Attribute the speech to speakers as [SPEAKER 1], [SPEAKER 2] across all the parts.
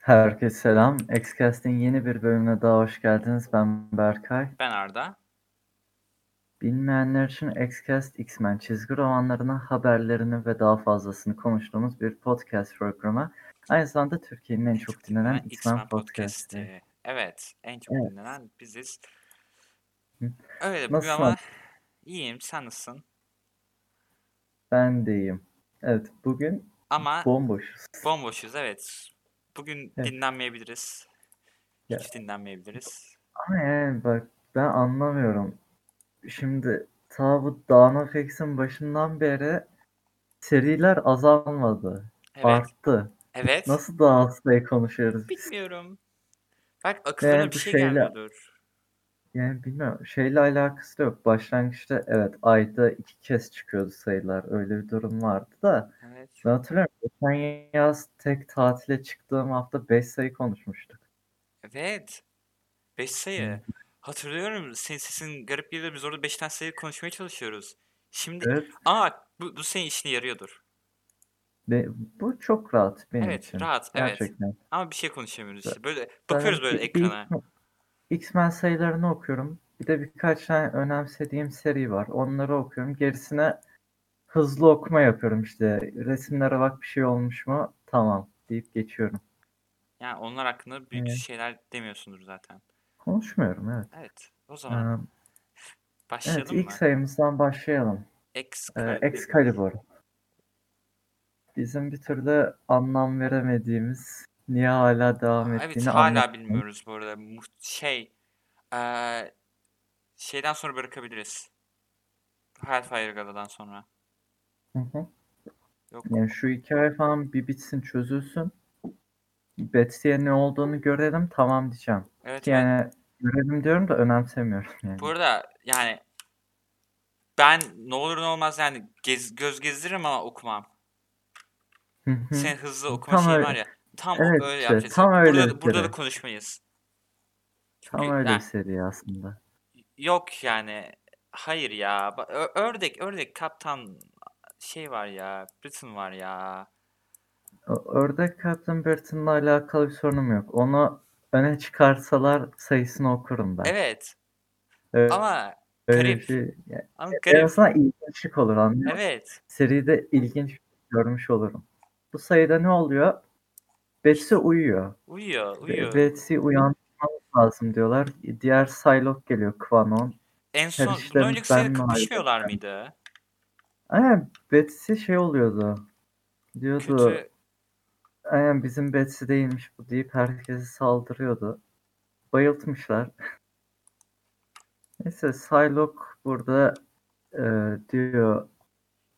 [SPEAKER 1] Herkese selam. Xcast'in yeni bir bölümüne daha hoş geldiniz. Ben Berkay.
[SPEAKER 2] Ben Arda.
[SPEAKER 1] Bilmeyenler için Xcast X-Men çizgi romanlarının haberlerini ve daha fazlasını konuştuğumuz bir podcast programı. Aynı zamanda Türkiye'nin en, çok dinlenen X-Men
[SPEAKER 2] X-Men
[SPEAKER 1] podcast'i.
[SPEAKER 2] podcast'i. Evet, en çok
[SPEAKER 1] Evet.
[SPEAKER 2] dinlenen biziz.
[SPEAKER 1] Hı.
[SPEAKER 2] Öyle bugün
[SPEAKER 1] Nasılsın?
[SPEAKER 2] ama iyiyim, sen nasılsın?
[SPEAKER 1] Ben de iyiyim. Evet, bugün
[SPEAKER 2] Ama
[SPEAKER 1] bomboşuz.
[SPEAKER 2] bomboşuz, evet. Bugün
[SPEAKER 1] Evet.
[SPEAKER 2] dinlenmeyebiliriz.
[SPEAKER 1] Ya.
[SPEAKER 2] Hiç dinlenmeyebiliriz.
[SPEAKER 1] Ama yani bak ben anlamıyorum. Şimdi ta bu Dawn of X'in başından beri seriler azalmadı.
[SPEAKER 2] Evet,
[SPEAKER 1] Arttı.
[SPEAKER 2] evet.
[SPEAKER 1] Nasıl daha az sayı konuşuyoruz biz?
[SPEAKER 2] Bilmiyorum. Belki akıllarına
[SPEAKER 1] Yani
[SPEAKER 2] bir
[SPEAKER 1] bu
[SPEAKER 2] şey
[SPEAKER 1] şeyle-
[SPEAKER 2] gelmiyordur.
[SPEAKER 1] Yani bilmiyorum. Şeyle alakası da yok. Başlangıçta evet ayda iki kez çıkıyordu sayılar. Öyle bir durum vardı da.
[SPEAKER 2] Evet.
[SPEAKER 1] Ben hatırlıyorum. Geçen yaz tek tatile çıktığım hafta 5 sayı konuşmuştuk.
[SPEAKER 2] Evet. 5 sayı. Hatırlıyorum senin sesin garip geliyor. Biz orada 5 tane sayı konuşmaya çalışıyoruz. Şimdi
[SPEAKER 1] Evet.
[SPEAKER 2] bak bu, bu senin işine yarıyordur.
[SPEAKER 1] Ve bu çok rahat benim
[SPEAKER 2] Evet,
[SPEAKER 1] için.
[SPEAKER 2] rahat, evet.
[SPEAKER 1] Gerçekten.
[SPEAKER 2] Ama bir şey konuşamıyoruz işte. Böyle bakıyoruz böyle ekrana.
[SPEAKER 1] X-Men sayılarını okuyorum. Bir de birkaç tane önemsediğim seri var. Onları okuyorum. Gerisine hızlı okuma yapıyorum işte. Resimlere bak bir şey olmuş mu? Tamam deyip geçiyorum.
[SPEAKER 2] Yani onlar hakkında büyük
[SPEAKER 1] Evet.
[SPEAKER 2] şeyler demiyorsundur zaten.
[SPEAKER 1] Konuşmuyorum evet.
[SPEAKER 2] Evet. O zaman
[SPEAKER 1] Ee,
[SPEAKER 2] başlayalım
[SPEAKER 1] evet ilk
[SPEAKER 2] mı?
[SPEAKER 1] sayımızdan başlayalım. Ee,
[SPEAKER 2] Excalibur.
[SPEAKER 1] Excalibur. Bizim bir türlü anlam veremediğimiz, niye hala devam ettiğini
[SPEAKER 2] Evet hala
[SPEAKER 1] anlamadım.
[SPEAKER 2] bilmiyoruz bu arada. Mu- Şey eee, şeyden sonra bırakabiliriz. Hellfire Gala'dan sonra.
[SPEAKER 1] Hı hı.
[SPEAKER 2] Yok.
[SPEAKER 1] Yani şu hikaye falan bir bitsin çözülsün. Betsy'ye ne olduğunu görelim tamam diyeceğim.
[SPEAKER 2] Evet evet.
[SPEAKER 1] yani görelim diyorum da önemsemiyorum yani.
[SPEAKER 2] Bu arada yani ben ne olur ne olmaz yani gez, göz gezdiririm ama okumam.
[SPEAKER 1] Hı hı.
[SPEAKER 2] Senin hızlı okuma
[SPEAKER 1] Tam
[SPEAKER 2] şeyin
[SPEAKER 1] öyle-
[SPEAKER 2] var ya. Tam
[SPEAKER 1] Evet
[SPEAKER 2] öyle
[SPEAKER 1] işte,
[SPEAKER 2] yapacağız.
[SPEAKER 1] tam öyle
[SPEAKER 2] burada, burada da konuşmayız.
[SPEAKER 1] Tam
[SPEAKER 2] Çünkü
[SPEAKER 1] öyle
[SPEAKER 2] yani-
[SPEAKER 1] seri aslında.
[SPEAKER 2] Yok yani. Hayır ya. Ördek, ördek kaptan şey var ya. Britain var ya.
[SPEAKER 1] Ördek Captain Burton'la alakalı bir sorunum yok. Onu öne çıkarsalar sayısını okurum ben.
[SPEAKER 2] Evet.
[SPEAKER 1] Öyle,
[SPEAKER 2] Ama garip.
[SPEAKER 1] bir şey. Yani,
[SPEAKER 2] Ama garip.
[SPEAKER 1] azından ilginçlik olur anlıyor?
[SPEAKER 2] Evet.
[SPEAKER 1] Seride ilginç şey görmüş olurum. Bu sayıda ne oluyor? Betsy uyuyor.
[SPEAKER 2] Uyuyor, uyuyor.
[SPEAKER 1] Betsy uyandırmamız lazım diyorlar. Diğer Psylocke geliyor Quanon.
[SPEAKER 2] En son
[SPEAKER 1] mi
[SPEAKER 2] kapışmıyorlar mıydı?
[SPEAKER 1] Aynen Betsy şey oluyordu. Diyordu
[SPEAKER 2] Kötü.
[SPEAKER 1] aynen bizim Betsy değilmiş bu deyip herkese saldırıyordu. Bayıltmışlar. Neyse Psylocke burada e, diyor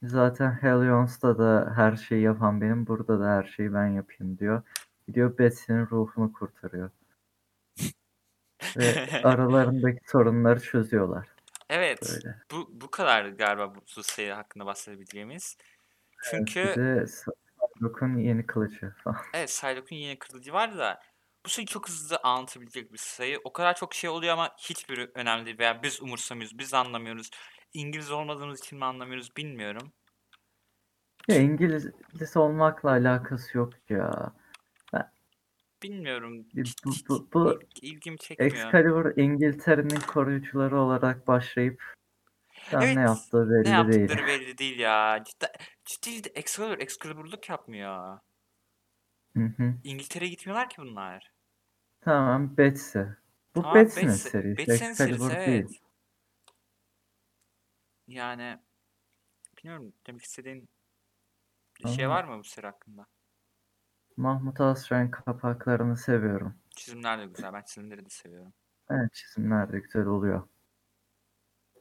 [SPEAKER 1] zaten Helions'ta da her şeyi yapan benim burada da her şeyi ben yapayım diyor. Gidiyor Betsy'nin ruhunu kurtarıyor. Ve aralarındaki sorunları çözüyorlar.
[SPEAKER 2] Evet.
[SPEAKER 1] Böyle.
[SPEAKER 2] Bu bu kadar galiba bu, sayı hakkında bahsedebileceğimiz. Çünkü
[SPEAKER 1] de Psylocke'un yeni kılıcı falan.
[SPEAKER 2] evet Psylocke'un yeni kılıcı var da bu sayı çok hızlı anlatabilecek bir sayı. O kadar çok şey oluyor ama hiçbiri önemli değil veya biz umursamıyoruz, biz anlamıyoruz. İngiliz olmadığımız için mi anlamıyoruz bilmiyorum.
[SPEAKER 1] Ya İngiliz olmakla alakası yok ya.
[SPEAKER 2] Bilmiyorum.
[SPEAKER 1] Bu- bu- bu- bu
[SPEAKER 2] ilg- ilgimi çekmiyor.
[SPEAKER 1] Excalibur İngiltere'nin koruyucuları olarak başlayıp
[SPEAKER 2] Evet,
[SPEAKER 1] ne yaptığı
[SPEAKER 2] Ne
[SPEAKER 1] belli değil.
[SPEAKER 2] yaptıkları belli değil ya. Cidden, ciddi Excalibur, Excalibur'luk yapmıyor.
[SPEAKER 1] Hı hı.
[SPEAKER 2] İngiltere'ye gitmiyorlar ki bunlar.
[SPEAKER 1] Tamam Betsy. Bu
[SPEAKER 2] Tamam,
[SPEAKER 1] Betsy'nin
[SPEAKER 2] Betsy-
[SPEAKER 1] serisi.
[SPEAKER 2] Betsy'nin serisi, evet.
[SPEAKER 1] değil.
[SPEAKER 2] Yani bilmiyorum demek istediğin bir şey var mı bu seri hakkında?
[SPEAKER 1] Mahmut Asrar'ın kapaklarını seviyorum.
[SPEAKER 2] Çizimler de güzel. Ben çizimleri de seviyorum.
[SPEAKER 1] Evet çizimler de güzel oluyor.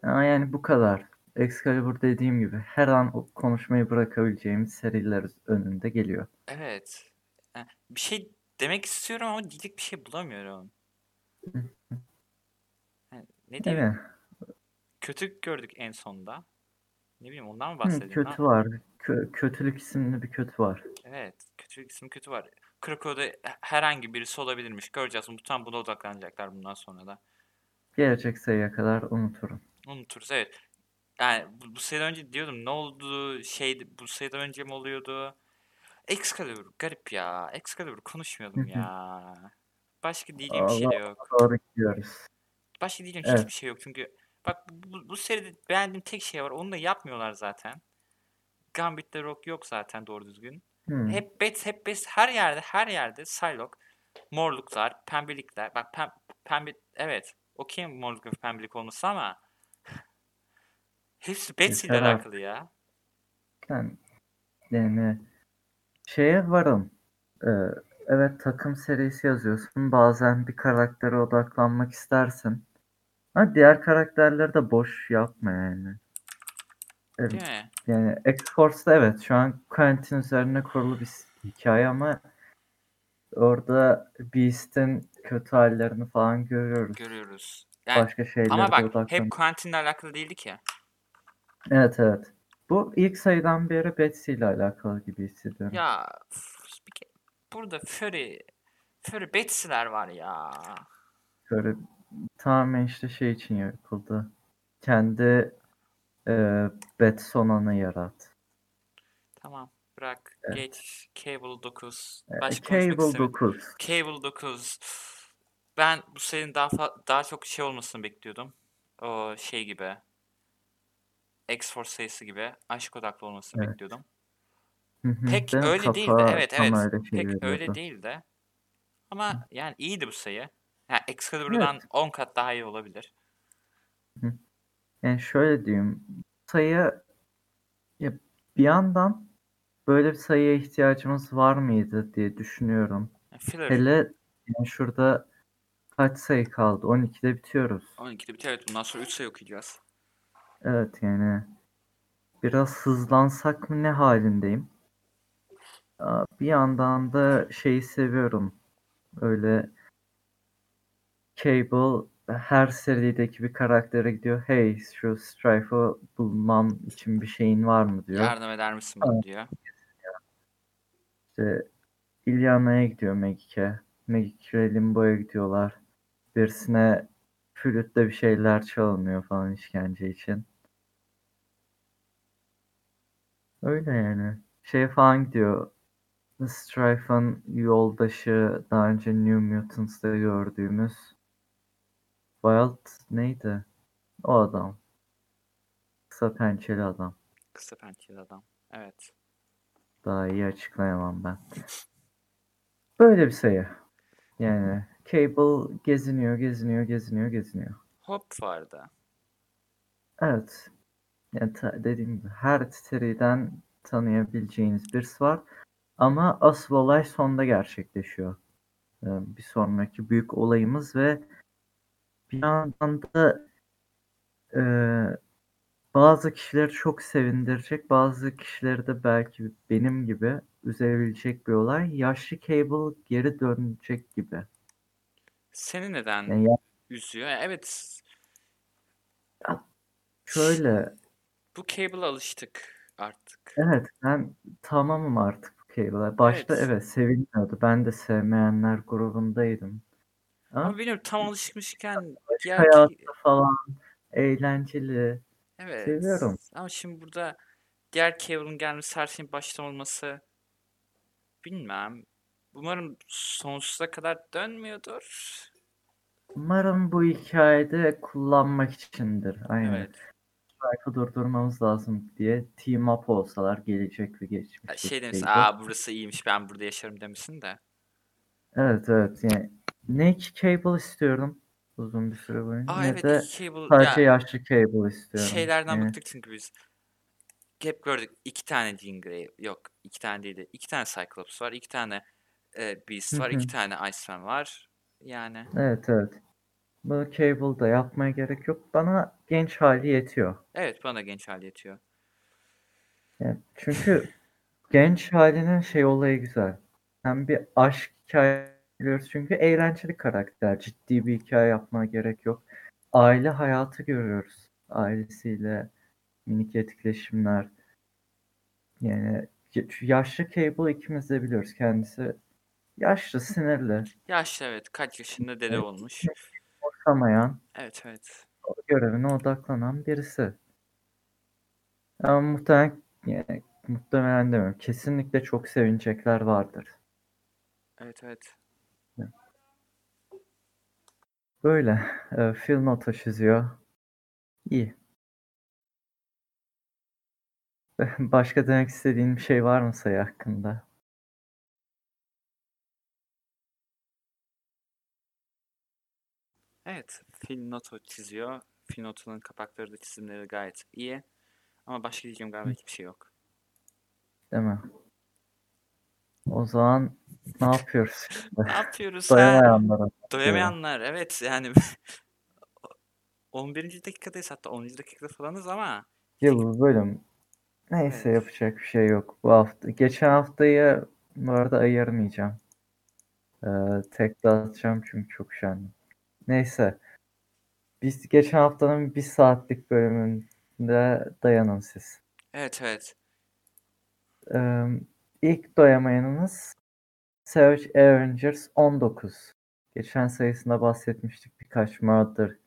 [SPEAKER 1] Ama yani bu kadar. Excalibur dediğim gibi her an o konuşmayı bırakabileceğimiz seriler önünde geliyor.
[SPEAKER 2] Evet. Yani bir şey demek istiyorum ama diyecek bir şey bulamıyorum. Yani ne diyeyim?
[SPEAKER 1] mi?
[SPEAKER 2] Kötü gördük en sonda. Ne bileyim ondan mı
[SPEAKER 1] Hı,
[SPEAKER 2] bahsedelim?
[SPEAKER 1] kötü var. Kö- kötülük isimli bir kötü var.
[SPEAKER 2] Evet. Kötülük ismi kötü var. Krakow'da herhangi birisi olabilirmiş. Göreceğiz. Muhtemelen buna odaklanacaklar bundan sonra da.
[SPEAKER 1] Gelecek sayıya kadar unuturum.
[SPEAKER 2] Unuturuz evet. Yani bu, bu sayıdan önce diyordum ne oldu şey bu sayıdan önce mi oluyordu? Excalibur garip ya. Excalibur
[SPEAKER 1] Hı
[SPEAKER 2] konuşmayalım
[SPEAKER 1] hı.
[SPEAKER 2] ya. Başka diyeceğim bir şey de yok.
[SPEAKER 1] doğru gidiyoruz.
[SPEAKER 2] Başka diyeceğim
[SPEAKER 1] Evet.
[SPEAKER 2] hiçbir şey yok çünkü bak bu, bu seride beğendiğim tek şey var. Onu da yapmıyorlar zaten. Gambit'te Rock yok zaten doğru düzgün.
[SPEAKER 1] Hmm.
[SPEAKER 2] Hep bet, hep bet, her yerde, her yerde Psylocke, morluklar, pembelikler. Bak pem, pembe, evet. Okeyim morluk ve pembelik olması ama hepsi Betsy ile alakalı ya.
[SPEAKER 1] Ben yani şeye varım. Ee, evet takım serisi yazıyorsun. Bazen bir karaktere odaklanmak istersin. Ama diğer karakterleri de boş yapma yani. Evet,
[SPEAKER 2] Değil mi?
[SPEAKER 1] yani X-Force'da evet şu an Quentin üzerine kurulu bir hikaye ama orada Beast'in kötü hallerini falan görüyoruz.
[SPEAKER 2] Görüyoruz. Yani
[SPEAKER 1] Başka şeylere
[SPEAKER 2] ama bak
[SPEAKER 1] odaklan.
[SPEAKER 2] hep Quentin'le alakalı değildi ki.
[SPEAKER 1] Evet evet. Bu ilk sayıdan beri Betsy ile alakalı gibi hissediyorum.
[SPEAKER 2] Ya burada Fury, Fury Betsy'ler var ya.
[SPEAKER 1] Böyle tamamen işte şey için yapıldı. Kendi e, Betsona'nı yarat.
[SPEAKER 2] Tamam bırak.
[SPEAKER 1] Evet.
[SPEAKER 2] Geç. Cable 9.
[SPEAKER 1] E,
[SPEAKER 2] Başka konuşmak
[SPEAKER 1] Cable
[SPEAKER 2] istemiyorum.
[SPEAKER 1] 9.
[SPEAKER 2] Cable 9. Ben bu serinin daha daha çok şey olmasını bekliyordum. O şey gibi. X-Force sayısı gibi aşk odaklı olmasını
[SPEAKER 1] Evet.
[SPEAKER 2] bekliyordum. Pek öyle değil de evet evet.
[SPEAKER 1] öyle şey
[SPEAKER 2] Pek öyle değil de. Ama yani iyiydi bu sayı. Yani Excalibur'dan
[SPEAKER 1] Evet.
[SPEAKER 2] 10 kat daha iyi olabilir.
[SPEAKER 1] Yani şöyle diyeyim. Sayı ya bir yandan böyle bir sayıya ihtiyacımız var mıydı diye düşünüyorum.
[SPEAKER 2] Filler
[SPEAKER 1] Hele yani şurada kaç sayı kaldı? 12'de bitiyoruz.
[SPEAKER 2] 12'de bitiyor. Evet bundan sonra 3 sayı okuyacağız.
[SPEAKER 1] Evet yani biraz hızlansak mı ne halindeyim. Bir yandan da şeyi seviyorum. Öyle Cable her serideki bir karaktere gidiyor. Hey şu Strife'ı bulmam için bir şeyin var mı diyor.
[SPEAKER 2] Yardım eder misin bana diyor.
[SPEAKER 1] İşte Ilyana'ya gidiyor Magik'e. Magik ile Limbo'ya gidiyorlar. Birisine flütle bir şeyler çalınıyor falan işkence için. Öyle yani. Şey falan gidiyor. Strife'ın yoldaşı daha önce New Mutants'ta gördüğümüz Wild neydi? O adam. Kısa pençeli adam.
[SPEAKER 2] Kısa pençeli adam. Evet.
[SPEAKER 1] Daha iyi açıklayamam ben. Böyle bir sayı. Yani Cable geziniyor, geziniyor, geziniyor, geziniyor.
[SPEAKER 2] Hop vardı.
[SPEAKER 1] Evet. Yani dediğim gibi her seriden tanıyabileceğiniz birisi var. Ama asıl olay sonda gerçekleşiyor. Ee, Bir sonraki büyük olayımız ve bir yandan da e, bazı kişileri çok sevindirecek, bazı kişileri de belki benim gibi üzebilecek bir olay. Yaşlı Cable geri dönecek gibi.
[SPEAKER 2] Seni neden
[SPEAKER 1] Yani ya-
[SPEAKER 2] üzüyor? Evet.
[SPEAKER 1] şöyle,
[SPEAKER 2] Bu cable'a alıştık artık.
[SPEAKER 1] evet ben tamamım artık bu Cable'a. Başta
[SPEAKER 2] Evet.
[SPEAKER 1] evet sevinmiyordu. Ben de sevmeyenler grubundaydım. Ama
[SPEAKER 2] Ama bilmiyorum tam alışmışken diğer
[SPEAKER 1] hayatı
[SPEAKER 2] ki-
[SPEAKER 1] falan eğlenceli.
[SPEAKER 2] evet.
[SPEAKER 1] seviyorum.
[SPEAKER 2] Ama şimdi burada diğer cable'ın gelmesi her şeyin baştan olması bilmem. Umarım sonsuza kadar dönmüyordur.
[SPEAKER 1] Umarım bu hikayede kullanmak içindir. Aynen.
[SPEAKER 2] Evet.
[SPEAKER 1] Strike'ı durdurmamız lazım diye team up olsalar gelecek ve
[SPEAKER 2] Ha,
[SPEAKER 1] geçmişteki
[SPEAKER 2] Şey demişsin, aa burası iyiymiş ben burada yaşarım demişsin de.
[SPEAKER 1] Evet evet yani ne Cable istiyorum uzun bir süre boyunca
[SPEAKER 2] Aa
[SPEAKER 1] ne
[SPEAKER 2] evet
[SPEAKER 1] de
[SPEAKER 2] iki cable
[SPEAKER 1] sadece
[SPEAKER 2] ya
[SPEAKER 1] yaşlı Cable istiyorum.
[SPEAKER 2] şeylerden
[SPEAKER 1] Yani,
[SPEAKER 2] bıktık çünkü biz. Hep gördük iki tane Jean Grey yok iki tane değil de iki tane Cyclops var iki tane e, Beast var iki tane Iceman var. Yani
[SPEAKER 1] evet evet. Bu Cable'da yapmaya gerek yok. Bana genç hali yetiyor.
[SPEAKER 2] evet bana genç hali yetiyor.
[SPEAKER 1] Yani çünkü genç halinin şey olayı güzel. Hem bir aşk hikaye görüyoruz çünkü eğlenceli karakter. Ciddi bir hikaye yapmaya gerek yok. Aile hayatı görüyoruz. Ailesiyle minik etkileşimler. Yani yaşlı Cable ikimiz de biliyoruz. Kendisi yaşlı, sinirli,
[SPEAKER 2] Yaşlı evet kaç yaşında dede
[SPEAKER 1] Evet.
[SPEAKER 2] olmuş.
[SPEAKER 1] umursamayan,
[SPEAKER 2] Evet evet.
[SPEAKER 1] görevine odaklanan birisi. Ama muhtemelen yani muhtemelen demiyorum. Kesinlikle çok sevinecekler vardır.
[SPEAKER 2] Evet evet.
[SPEAKER 1] Böyle. E, Phil nota çiziyor. İyi. Başka demek istediğin bir şey var mı sayı hakkında?
[SPEAKER 2] Evet. Phil Noto çiziyor. Phil Noto'nun kapakları da çizimleri gayet iyi. Ama başka diyeceğim galiba hiçbir şey yok.
[SPEAKER 1] Değil mi? O zaman ne yapıyoruz?
[SPEAKER 2] Ne yapıyoruz ha?
[SPEAKER 1] Doyamayanlara.
[SPEAKER 2] Doyamayanlar evet yani 11. dakikadayız hatta 10. dakikada falanız ama
[SPEAKER 1] bu bölüm neyse
[SPEAKER 2] Evet.
[SPEAKER 1] yapacak bir şey yok. Bu hafta geçen haftayı bu arada ayırmayacağım. Ee, tek dağıtacağım çünkü çok üşendim. Neyse. Biz geçen haftanın bir saatlik bölümünde dayanın siz.
[SPEAKER 2] evet evet.
[SPEAKER 1] Ee, ilk doyamayanımız Savage Avengers 19. Geçen sayısında bahsetmiştik birkaç Murder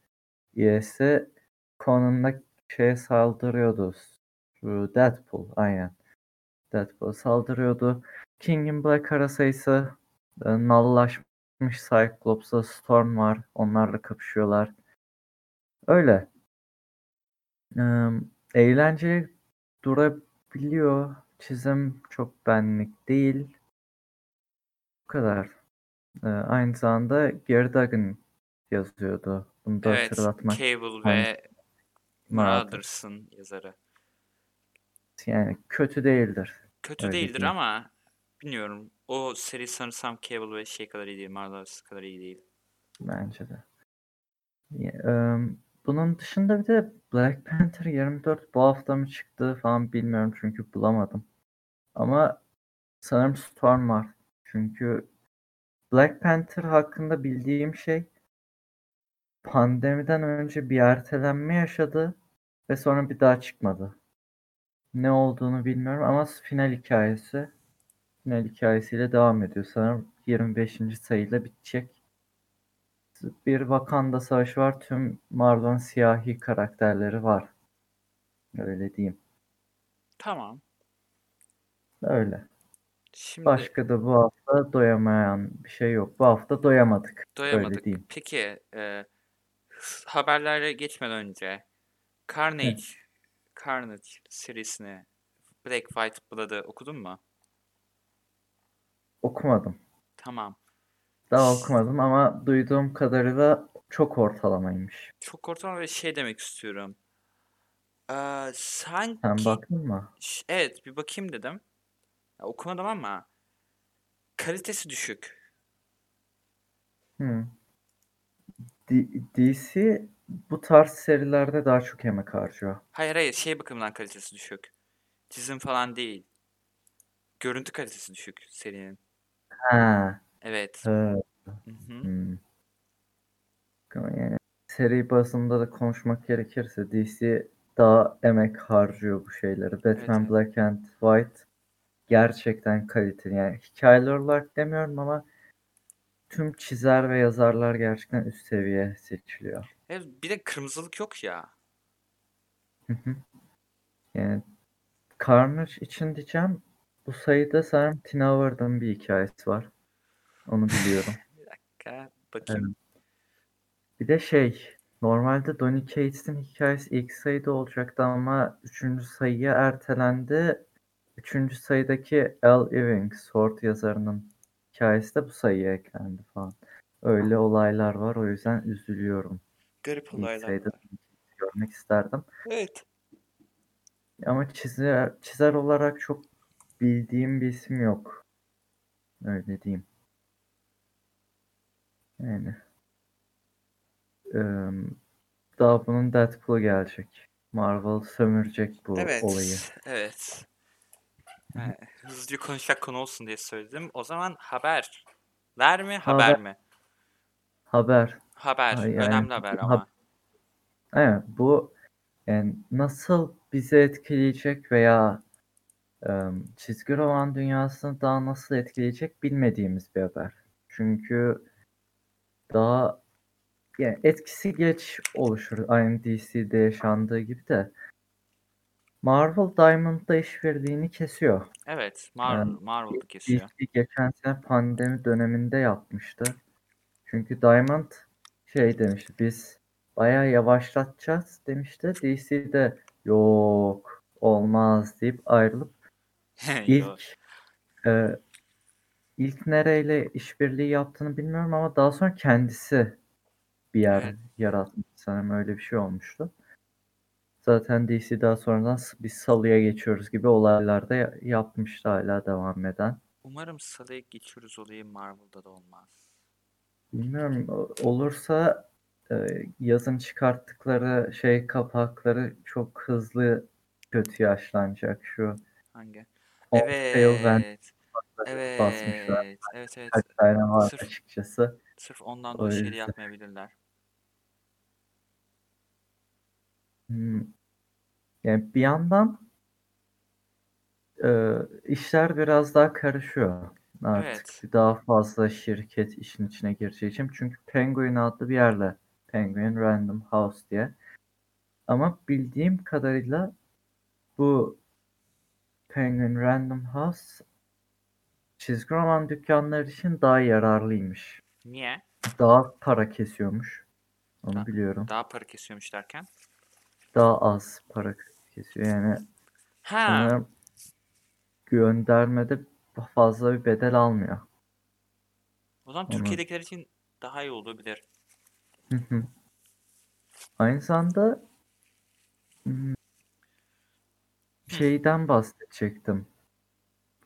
[SPEAKER 1] üyesi konumda şeye saldırıyordu. Deadpool aynen. Deadpool saldırıyordu. King in Black ara sayısı e, nallaşmış Cyclops'la Storm var. Onlarla kapışıyorlar. Öyle. Eğlenceli durabiliyor. Çizim çok benlik değil. Bu kadar. Ee, aynı zamanda Gary Duggan yazıyordu. Bunu da
[SPEAKER 2] Evet.
[SPEAKER 1] hatırlatmak
[SPEAKER 2] Cable ve. Mothers'ın yazarı.
[SPEAKER 1] Yani kötü değildir.
[SPEAKER 2] Kötü
[SPEAKER 1] Öyle
[SPEAKER 2] değildir
[SPEAKER 1] diyeyim.
[SPEAKER 2] ama bilmiyorum. O seri sanırsam Cable ve şey kadar iyi değil. Mothers kadar iyi değil.
[SPEAKER 1] Bence de. Bunun dışında bir de Black Panther 24 bu hafta mı çıktı falan bilmiyorum çünkü bulamadım. Ama sanırım Storm var. Çünkü Black Panther hakkında bildiğim şey pandemiden önce bir ertelenme yaşadı ve sonra bir daha çıkmadı. Ne olduğunu bilmiyorum ama final hikayesi final hikayesiyle devam ediyor. Sanırım 25. sayıyla bitecek. Bir Wakanda savaşı var. Tüm Marvel'ın siyahi karakterleri var. Öyle diyeyim.
[SPEAKER 2] Tamam.
[SPEAKER 1] Öyle.
[SPEAKER 2] Şimdi
[SPEAKER 1] Başka da bu hafta doyamayan bir şey yok. Bu hafta doyamadık. Öyle
[SPEAKER 2] doyamadık.
[SPEAKER 1] diyeyim.
[SPEAKER 2] Peki e, haberlere geçmeden önce Carnage Carnage serisini Black White Blood'ı okudun mu?
[SPEAKER 1] Okumadım.
[SPEAKER 2] Tamam.
[SPEAKER 1] Daha okumadım ama duyduğum kadarıyla çok ortalamaymış.
[SPEAKER 2] Çok ortalama ve şey demek istiyorum. Ee, sanki
[SPEAKER 1] Sen baktın mı?
[SPEAKER 2] Evet bir bakayım dedim. Ya, okumadım ama kalitesi düşük.
[SPEAKER 1] Hı. D- DC bu tarz serilerde daha çok emek harcıyor.
[SPEAKER 2] Hayır hayır şey bakımından kalitesi düşük. Çizim falan değil. Görüntü kalitesi düşük serinin.
[SPEAKER 1] Ha.
[SPEAKER 2] Evet.
[SPEAKER 1] Hmm. Yani seri bazında da konuşmak gerekirse DC daha emek harcıyor bu şeyleri. Batman
[SPEAKER 2] evet.
[SPEAKER 1] Black and White gerçekten kaliteli. Yani hikayeler olarak demiyorum ama tüm çizer ve yazarlar gerçekten üst seviye seçiliyor.
[SPEAKER 2] Evet, bir de kırmızılık yok ya.
[SPEAKER 1] Yani Carnage için diyeceğim bu sayıda sanırım Tina Ward'ın bir hikayesi var. Onu biliyorum.
[SPEAKER 2] Bir dakika bakayım.
[SPEAKER 1] Bir de şey, normalde Donny Cates'in hikayesi ilk sayıda olacaktı ama üçüncü sayıya ertelendi. Üçüncü sayıdaki Al Ewing, Sword yazarının hikayesi de bu sayıya eklendi falan. Öyle olaylar var, o yüzden üzülüyorum.
[SPEAKER 2] Garip
[SPEAKER 1] İlk
[SPEAKER 2] olaylar
[SPEAKER 1] sayıda
[SPEAKER 2] var.
[SPEAKER 1] görmek isterdim.
[SPEAKER 2] Evet.
[SPEAKER 1] Ama çizer, çizer olarak çok bildiğim bir isim yok. Öyle diyeyim. Yani. Daha bunun Deadpool'u gelecek. Marvel sömürecek bu
[SPEAKER 2] Evet.
[SPEAKER 1] olayı.
[SPEAKER 2] Evet. Yani, hızlıca konuşacak konu olsun diye söyledim. O zaman haber. Ver mi haber
[SPEAKER 1] Haber.
[SPEAKER 2] mi?
[SPEAKER 1] Haber.
[SPEAKER 2] Haber.
[SPEAKER 1] Yani
[SPEAKER 2] Önemli haber ama.
[SPEAKER 1] Evet, bu yani nasıl bizi etkileyecek veya em, çizgi roman dünyasını daha nasıl etkileyecek bilmediğimiz bir haber. Çünkü daha yani etkisi geç oluşur. Aynı DC'de yaşandığı gibi de Marvel Diamond'da işbirliğini kesiyor.
[SPEAKER 2] Evet, Marvel,
[SPEAKER 1] Yani
[SPEAKER 2] Marvel'da kesiyor.
[SPEAKER 1] DC geçen sene pandemi döneminde yapmıştı. Çünkü Diamond şey demişti biz bayağı yavaşlatacağız demişti. DC de yok olmaz deyip ayrılıp ilk e, ilk nereyle işbirliği yaptığını bilmiyorum ama daha sonra kendisi bir yer yaratmış sanırım öyle bir şey olmuştu. Zaten DC daha sonradan biz salıya geçiyoruz gibi olaylarda ya- yapmıştı hala devam eden.
[SPEAKER 2] Umarım Sala'ya geçiyoruz olayı Marvel'da da olmaz.
[SPEAKER 1] Bilmiyorum olursa e, yazın çıkarttıkları şey kapakları çok hızlı kötü yaşlanacak şu.
[SPEAKER 2] Hangi? Evet.
[SPEAKER 1] kapakları basmışlar.
[SPEAKER 2] Evet. Evet evet.
[SPEAKER 1] Kaç tane var
[SPEAKER 2] Sırf-
[SPEAKER 1] açıkçası.
[SPEAKER 2] Sırf ondan şeyi
[SPEAKER 1] yüzden.
[SPEAKER 2] yapmayabilirler.
[SPEAKER 1] Hmm. Yani bir yandan e, işler biraz daha karışıyor artık.
[SPEAKER 2] Evet.
[SPEAKER 1] Daha fazla şirket işin içine gireceği için. Çünkü Penguin adlı bir yerle Penguin Random House diye. Ama bildiğim kadarıyla bu Penguin Random House çizgi roman dükkanları için daha yararlıymış.
[SPEAKER 2] Niye?
[SPEAKER 1] Daha para kesiyormuş. Onu
[SPEAKER 2] Ha.
[SPEAKER 1] biliyorum.
[SPEAKER 2] Daha para kesiyormuş derken.
[SPEAKER 1] Daha az para kesiyor. Yani
[SPEAKER 2] Ha.
[SPEAKER 1] sanırım göndermede fazla bir bedel almıyor.
[SPEAKER 2] O zaman
[SPEAKER 1] Onu-
[SPEAKER 2] Türkiye'dekiler için daha iyi olabilir.
[SPEAKER 1] Aynı zamanda hmm, şeyden bahsedecektim.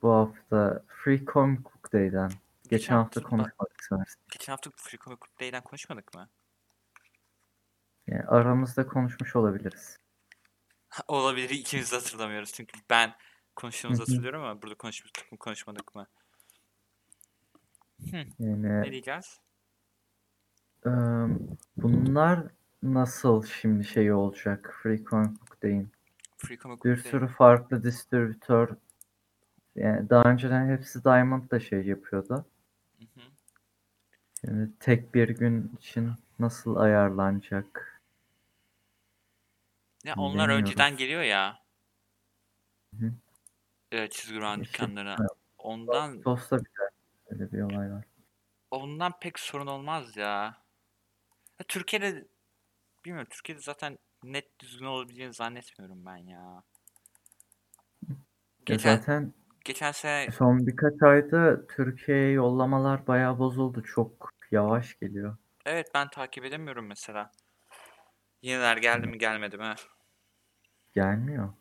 [SPEAKER 1] Bu hafta Free Comic Book Day'den. Geçen
[SPEAKER 2] Geçen
[SPEAKER 1] hafta
[SPEAKER 2] hafta-
[SPEAKER 1] konuşmadık sanırsın.
[SPEAKER 2] Geçen hafta Free Comic Book Day'den konuşmadık mı?
[SPEAKER 1] Yani aramızda konuşmuş olabiliriz.
[SPEAKER 2] Olabilir. ikimiz de hatırlamıyoruz. Çünkü ben konuştuğumuzu hatırlıyorum ama burada konuşmuştuk mu konuşmadık mı?
[SPEAKER 1] Yani
[SPEAKER 2] Ne diyeceğiz?
[SPEAKER 1] Eee, bunlar nasıl şimdi şey olacak Free Comic Book Day'in?
[SPEAKER 2] Free Comic Book
[SPEAKER 1] Bir
[SPEAKER 2] Day.
[SPEAKER 1] sürü farklı distribütör yani daha önceden hepsi Diamond da şey yapıyordu.
[SPEAKER 2] Hı hı.
[SPEAKER 1] Yani tek bir gün için nasıl ayarlanacak?
[SPEAKER 2] Ya onlar önceden geliyor ya.
[SPEAKER 1] Hı.
[SPEAKER 2] Evet, çizgi roman
[SPEAKER 1] İşte,
[SPEAKER 2] dükkanlarına.
[SPEAKER 1] evet.
[SPEAKER 2] Ondan
[SPEAKER 1] Tosta bir de öyle bir olay var.
[SPEAKER 2] ondan pek sorun olmaz ya. Ya Türkiye'de bilmiyorum Türkiye'de zaten net düzgün olabileceğini zannetmiyorum ben ya.
[SPEAKER 1] Ya
[SPEAKER 2] Geçen
[SPEAKER 1] zaten
[SPEAKER 2] geçen sene
[SPEAKER 1] son birkaç ayda Türkiye'ye yollamalar bayağı bozuldu. Çok yavaş geliyor.
[SPEAKER 2] evet ben takip edemiyorum mesela. Yeniler geldi mi gelmedi mi?
[SPEAKER 1] Gelmiyor.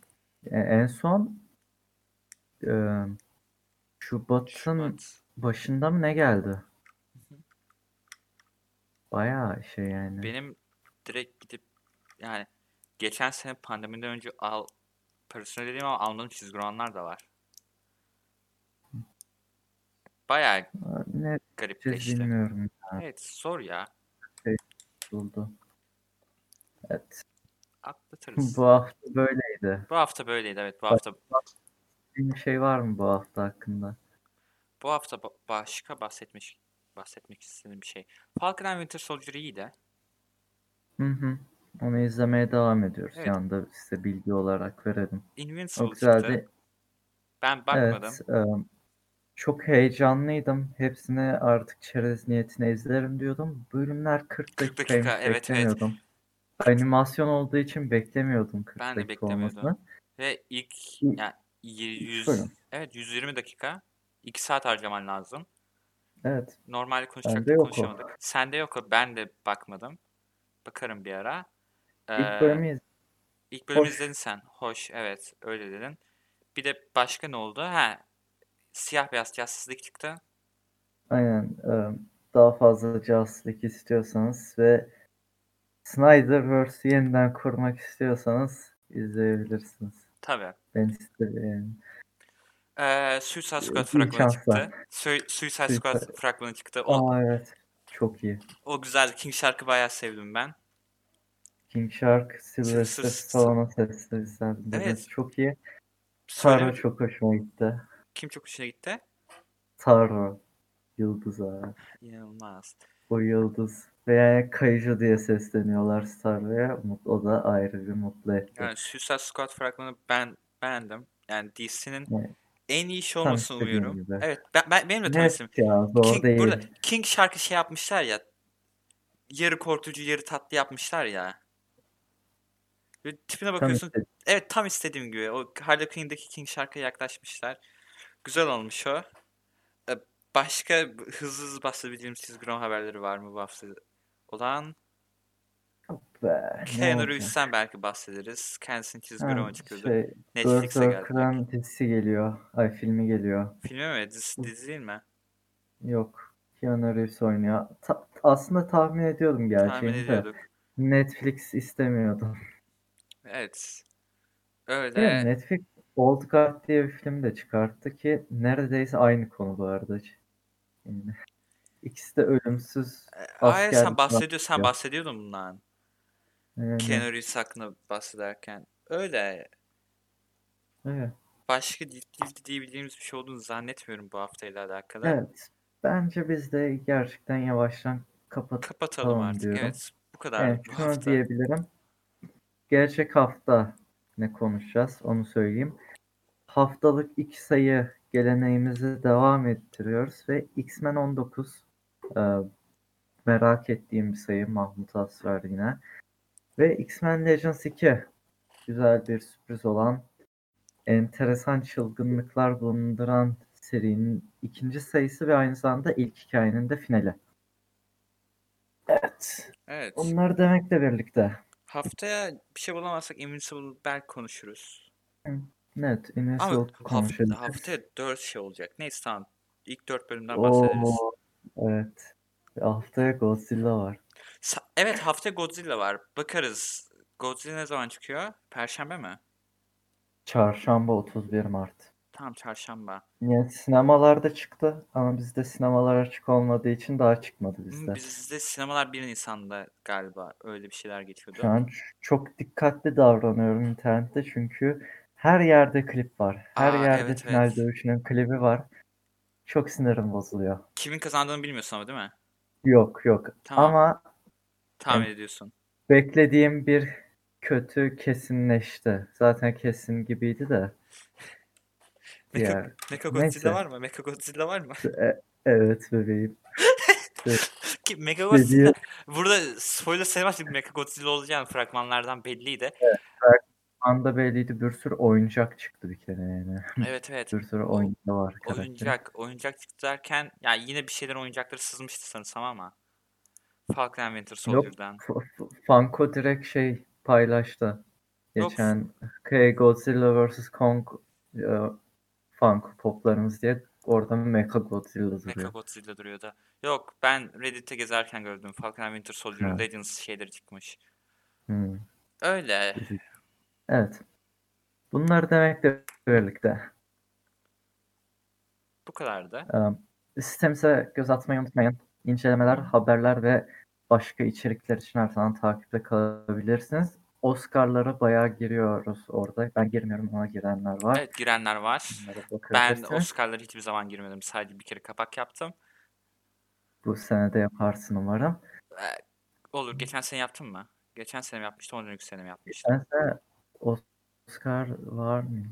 [SPEAKER 1] E, en son eee Şubat'ın
[SPEAKER 2] Şubat.
[SPEAKER 1] başında mı ne geldi?
[SPEAKER 2] hı.
[SPEAKER 1] Bayağı şey yani.
[SPEAKER 2] Benim direkt gidip yani geçen sene pandemiden önce al parasını ödediğim ama almadığım çizgi romanlar da var.
[SPEAKER 1] Siz
[SPEAKER 2] garipleşti.
[SPEAKER 1] bilmiyorum ya.
[SPEAKER 2] Evet zor ya.
[SPEAKER 1] Buldu. Evet.
[SPEAKER 2] Atlatırız.
[SPEAKER 1] Bu hafta böyleydi.
[SPEAKER 2] Bu hafta böyleydi evet bu hafta.
[SPEAKER 1] Bir şey var mı bu hafta hakkında?
[SPEAKER 2] Bu hafta ba- başka bahsetmiş bahsetmek istediğim bir şey. Falcon and Winter Soldier iyiydi.
[SPEAKER 1] Hı hı. Onu izlemeye devam ediyoruz.
[SPEAKER 2] Evet.
[SPEAKER 1] Yanında size bilgi olarak verelim. O
[SPEAKER 2] Invincible
[SPEAKER 1] güzeldi.
[SPEAKER 2] çıktı. Ben bakmadım.
[SPEAKER 1] Evet. eee, çok heyecanlıydım. Hepsini artık çerez niyetine izlerim diyordum. Bölümler 40
[SPEAKER 2] 40
[SPEAKER 1] dakikaymış
[SPEAKER 2] dakika, evet, evet.
[SPEAKER 1] Animasyon olduğu için beklemiyordum 40
[SPEAKER 2] Ben de
[SPEAKER 1] dakika
[SPEAKER 2] beklemiyordum.
[SPEAKER 1] olmasını.
[SPEAKER 2] Ve ilk
[SPEAKER 1] İlk-
[SPEAKER 2] yani 100
[SPEAKER 1] bölüm.
[SPEAKER 2] evet 120 dakika 2 saat harcaman lazım.
[SPEAKER 1] Evet.
[SPEAKER 2] Normalde
[SPEAKER 1] Bende
[SPEAKER 2] konuşacaktık
[SPEAKER 1] yok o.
[SPEAKER 2] konuşamadık. Sende yok o. Ben de bakmadım. Bakarım bir ara.
[SPEAKER 1] İlk
[SPEAKER 2] Ee,
[SPEAKER 1] bölümü iz-
[SPEAKER 2] ilk bölümü
[SPEAKER 1] hoş.
[SPEAKER 2] izledin sen. Hoş evet öyle dedin. Bir de başka ne oldu? Ha siyah beyaz League çıktı.
[SPEAKER 1] Aynen. daha fazla League istiyorsanız ve Snyderverse'ü yeniden kurmak istiyorsanız izleyebilirsiniz.
[SPEAKER 2] Tabii.
[SPEAKER 1] Ben isterim. yani.
[SPEAKER 2] Ee, Suicide Squad fragmanı çıktı. Su- Suicide Squad fragmanı çıktı. O,
[SPEAKER 1] Aa evet. Çok iyi.
[SPEAKER 2] o güzel. King şarkı bayağı sevdim ben.
[SPEAKER 1] King Shark, Sylvester Stallone'un seslendirmesi
[SPEAKER 2] Evet.
[SPEAKER 1] çok iyi. Taro çok hoşuma gitti.
[SPEAKER 2] kim çok hoşuna gitti?
[SPEAKER 1] Taro. Yıldız ha.
[SPEAKER 2] İnanılmaz.
[SPEAKER 1] O yıldız. Veya Kayıcı diye sesleniyorlar Star Way'e. Mut- O da ayrı bir mutlu etti.
[SPEAKER 2] Yani Suicide Squad fragmanı ben beğendim. Yani DC'nin
[SPEAKER 1] Evet.
[SPEAKER 2] en iyi iş
[SPEAKER 1] Tam
[SPEAKER 2] olmasını umuyorum.
[SPEAKER 1] gibi.
[SPEAKER 2] Evet, ben, ben benim de tam
[SPEAKER 1] Net
[SPEAKER 2] istediğim.
[SPEAKER 1] ya zor
[SPEAKER 2] King,
[SPEAKER 1] değil.
[SPEAKER 2] burada King şarkı şey yapmışlar ya. Yarı korkutucu, yarı tatlı yapmışlar ya. Böyle tipine
[SPEAKER 1] Tam
[SPEAKER 2] bakıyorsun.
[SPEAKER 1] istediğim.
[SPEAKER 2] Evet tam istediğim gibi. O Harley Quinn'deki King şarkıya yaklaşmışlar. Güzel olmuş o. Başka hızlı hızlı bahsedebildiğimiz çizgi roman haberleri var mı bu hafta olan?
[SPEAKER 1] Be,
[SPEAKER 2] Keanu? Reeves'ten belki bahsederiz. Kendisinin romanı çıkıyordu.
[SPEAKER 1] şey,
[SPEAKER 2] Netflix'e geldi.
[SPEAKER 1] Berserk'ın dizisi geliyor. Ay filmi geliyor.
[SPEAKER 2] Filmi mi? Dizi, dizi değil mi?
[SPEAKER 1] Yok. Keanu Reeves oynuyor. Ta- aslında tahmin ediyordum
[SPEAKER 2] Tahmin
[SPEAKER 1] gerçeğini de.
[SPEAKER 2] ediyorduk.
[SPEAKER 1] Netflix istemiyordu.
[SPEAKER 2] Evet.
[SPEAKER 1] Değil?
[SPEAKER 2] Öyle.
[SPEAKER 1] Netflix Old Guard diye bir film de çıkarttı ki neredeyse aynı konu bu arada. Yani ikisi de ölümsüz
[SPEAKER 2] Hayır sen
[SPEAKER 1] askerlik
[SPEAKER 2] bahsediyor, sen bahsediyordun bundan.
[SPEAKER 1] Yani,
[SPEAKER 2] Keanu Reeves hakkında bahsederken. Öyle.
[SPEAKER 1] evet.
[SPEAKER 2] Başka ciddi diyebildiğimiz bir şey olduğunu zannetmiyorum bu haftayla alakalı.
[SPEAKER 1] Evet. Bence biz de gerçekten yavaştan kapatalım
[SPEAKER 2] Kapatalım artık.
[SPEAKER 1] diyorum.
[SPEAKER 2] Evet. Bu kadar
[SPEAKER 1] Evet,
[SPEAKER 2] bu
[SPEAKER 1] şunu
[SPEAKER 2] hafta.
[SPEAKER 1] diyebilirim. Gelecek hafta ne konuşacağız onu söyleyeyim. Haftalık iki sayı geleneğimizi devam ettiriyoruz ve X-Men 19 e, merak ettiğim bir sayı Mahmut Asrar yine. Ve X-Men Legends 2 güzel bir sürpriz olan enteresan çılgınlıklar bulunduran serinin ikinci sayısı ve aynı zamanda ilk hikayenin de finali. Evet.
[SPEAKER 2] Evet.
[SPEAKER 1] Onları demekle birlikte.
[SPEAKER 2] Haftaya bir şey bulamazsak Invincible belki konuşuruz.
[SPEAKER 1] Evet,
[SPEAKER 2] Ama
[SPEAKER 1] Invincible
[SPEAKER 2] haft-
[SPEAKER 1] konuşabiliriz.
[SPEAKER 2] haftaya 4 şey olacak. Neyse tamam. İlk 4 bölümden bahsederiz.
[SPEAKER 1] Oo, evet. Haftaya Godzilla var.
[SPEAKER 2] Sa- evet haftaya Godzilla var. Bakarız. Godzilla ne zaman çıkıyor? Perşembe mi?
[SPEAKER 1] Çarşamba 31 Mart.
[SPEAKER 2] Tamam çarşamba.
[SPEAKER 1] Yani sinemalarda çıktı ama bizde sinemalar açık olmadığı için daha çıkmadı
[SPEAKER 2] Hı,
[SPEAKER 1] bizde.
[SPEAKER 2] Bizde sinemalar 1 Nisan'da galiba öyle bir şeyler geçiyordu.
[SPEAKER 1] Şu an çok dikkatli davranıyorum internette çünkü her yerde klip var. Her
[SPEAKER 2] Aa,
[SPEAKER 1] yerde
[SPEAKER 2] evet,
[SPEAKER 1] final
[SPEAKER 2] evet.
[SPEAKER 1] dövüşünün klibi var. Çok sinirim bozuluyor.
[SPEAKER 2] Kimin kazandığını bilmiyorsun ama değil mi?
[SPEAKER 1] Yok yok.
[SPEAKER 2] Tamam.
[SPEAKER 1] Ama
[SPEAKER 2] Tahmin
[SPEAKER 1] Evet.
[SPEAKER 2] ediyorsun.
[SPEAKER 1] beklediğim bir kötü kesinleşti. Zaten kesin gibiydi de.
[SPEAKER 2] Mecha, Godzilla var mı? Mecha Godzilla var mı?
[SPEAKER 1] E- evet bebeğim.
[SPEAKER 2] Ki Mecha Godzilla burada spoiler sayılmaz bir Mecha Godzilla olacağını fragmanlardan belliydi.
[SPEAKER 1] Anda belliydi bir sürü oyuncak çıktı bir kere yani.
[SPEAKER 2] Evet evet.
[SPEAKER 1] Bir sürü
[SPEAKER 2] O
[SPEAKER 1] oyuncağı var
[SPEAKER 2] oyuncak oyuncak çıktı derken yani yine bir şeylerin oyuncakları sızmıştı sanırsam ama. Falcon Winter
[SPEAKER 1] Yok
[SPEAKER 2] Soldier'dan.
[SPEAKER 1] F- Funko direkt şey paylaştı.
[SPEAKER 2] Yok
[SPEAKER 1] Geçen K Godzilla vs Kong e, Funko Pop'larımız diye orada Mecha Godzilla
[SPEAKER 2] Mecha
[SPEAKER 1] duruyor.
[SPEAKER 2] Godzilla duruyordu. Yok ben Reddit'te gezerken gördüm. Falcon Winter Soldier'ın
[SPEAKER 1] Ha.
[SPEAKER 2] Legends şeyleri çıkmış.
[SPEAKER 1] Hmm,
[SPEAKER 2] Öyle.
[SPEAKER 1] Evet. Bunları demekle birlikte
[SPEAKER 2] Bu kadardı.
[SPEAKER 1] e, sitemize göz atmayı unutmayın. İncelemeler, haberler ve başka içerikler için her zaman takipte kalabilirsiniz. Oscar'lara bayağı giriyoruz orada. Ben girmiyorum ama girenler var.
[SPEAKER 2] Evet girenler var. Ben. Oscar'lara hiçbir zaman girmedim. Sadece bir kere kapak yaptım.
[SPEAKER 1] Bu sene de yaparsın umarım.
[SPEAKER 2] Ee, olur. Geçen sene yaptın mı? Geçen sene yapmıştım? Ondan önceki sene yapmıştım?
[SPEAKER 1] Geçen sene Oscar var mı?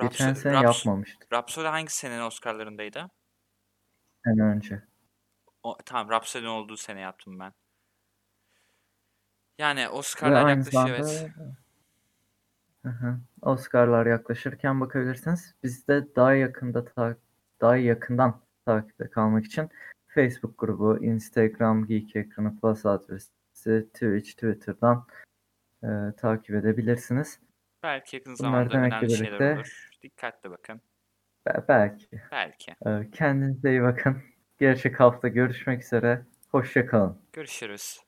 [SPEAKER 1] Geçen
[SPEAKER 2] Rhapsody,
[SPEAKER 1] sene
[SPEAKER 2] Raps-
[SPEAKER 1] yapmamıştı.
[SPEAKER 2] Rhapsody hangi senenin Oscar'larındaydı?
[SPEAKER 1] Sene önce.
[SPEAKER 2] O, tamam Rhapsody'nin olduğu sene yaptım ben. Yani Oscar'lar yaklaşıyor
[SPEAKER 1] zamanda
[SPEAKER 2] evet.
[SPEAKER 1] Oscar'lar yaklaşırken bakabilirsiniz. Biz de daha yakında ta- daha yakından takipte kalmak için Facebook grubu, Instagram Geek Ekranı Plus adresi, Twitch, Twitter'dan e, takip edebilirsiniz.
[SPEAKER 2] Belki yakın zamanda
[SPEAKER 1] demekle
[SPEAKER 2] önemli şeyler olur. Dikkatli bakın.
[SPEAKER 1] be- belki.
[SPEAKER 2] Belki.
[SPEAKER 1] E, kendinize iyi bakın. Gelecek hafta görüşmek üzere. Hoşça kalın.
[SPEAKER 2] Görüşürüz.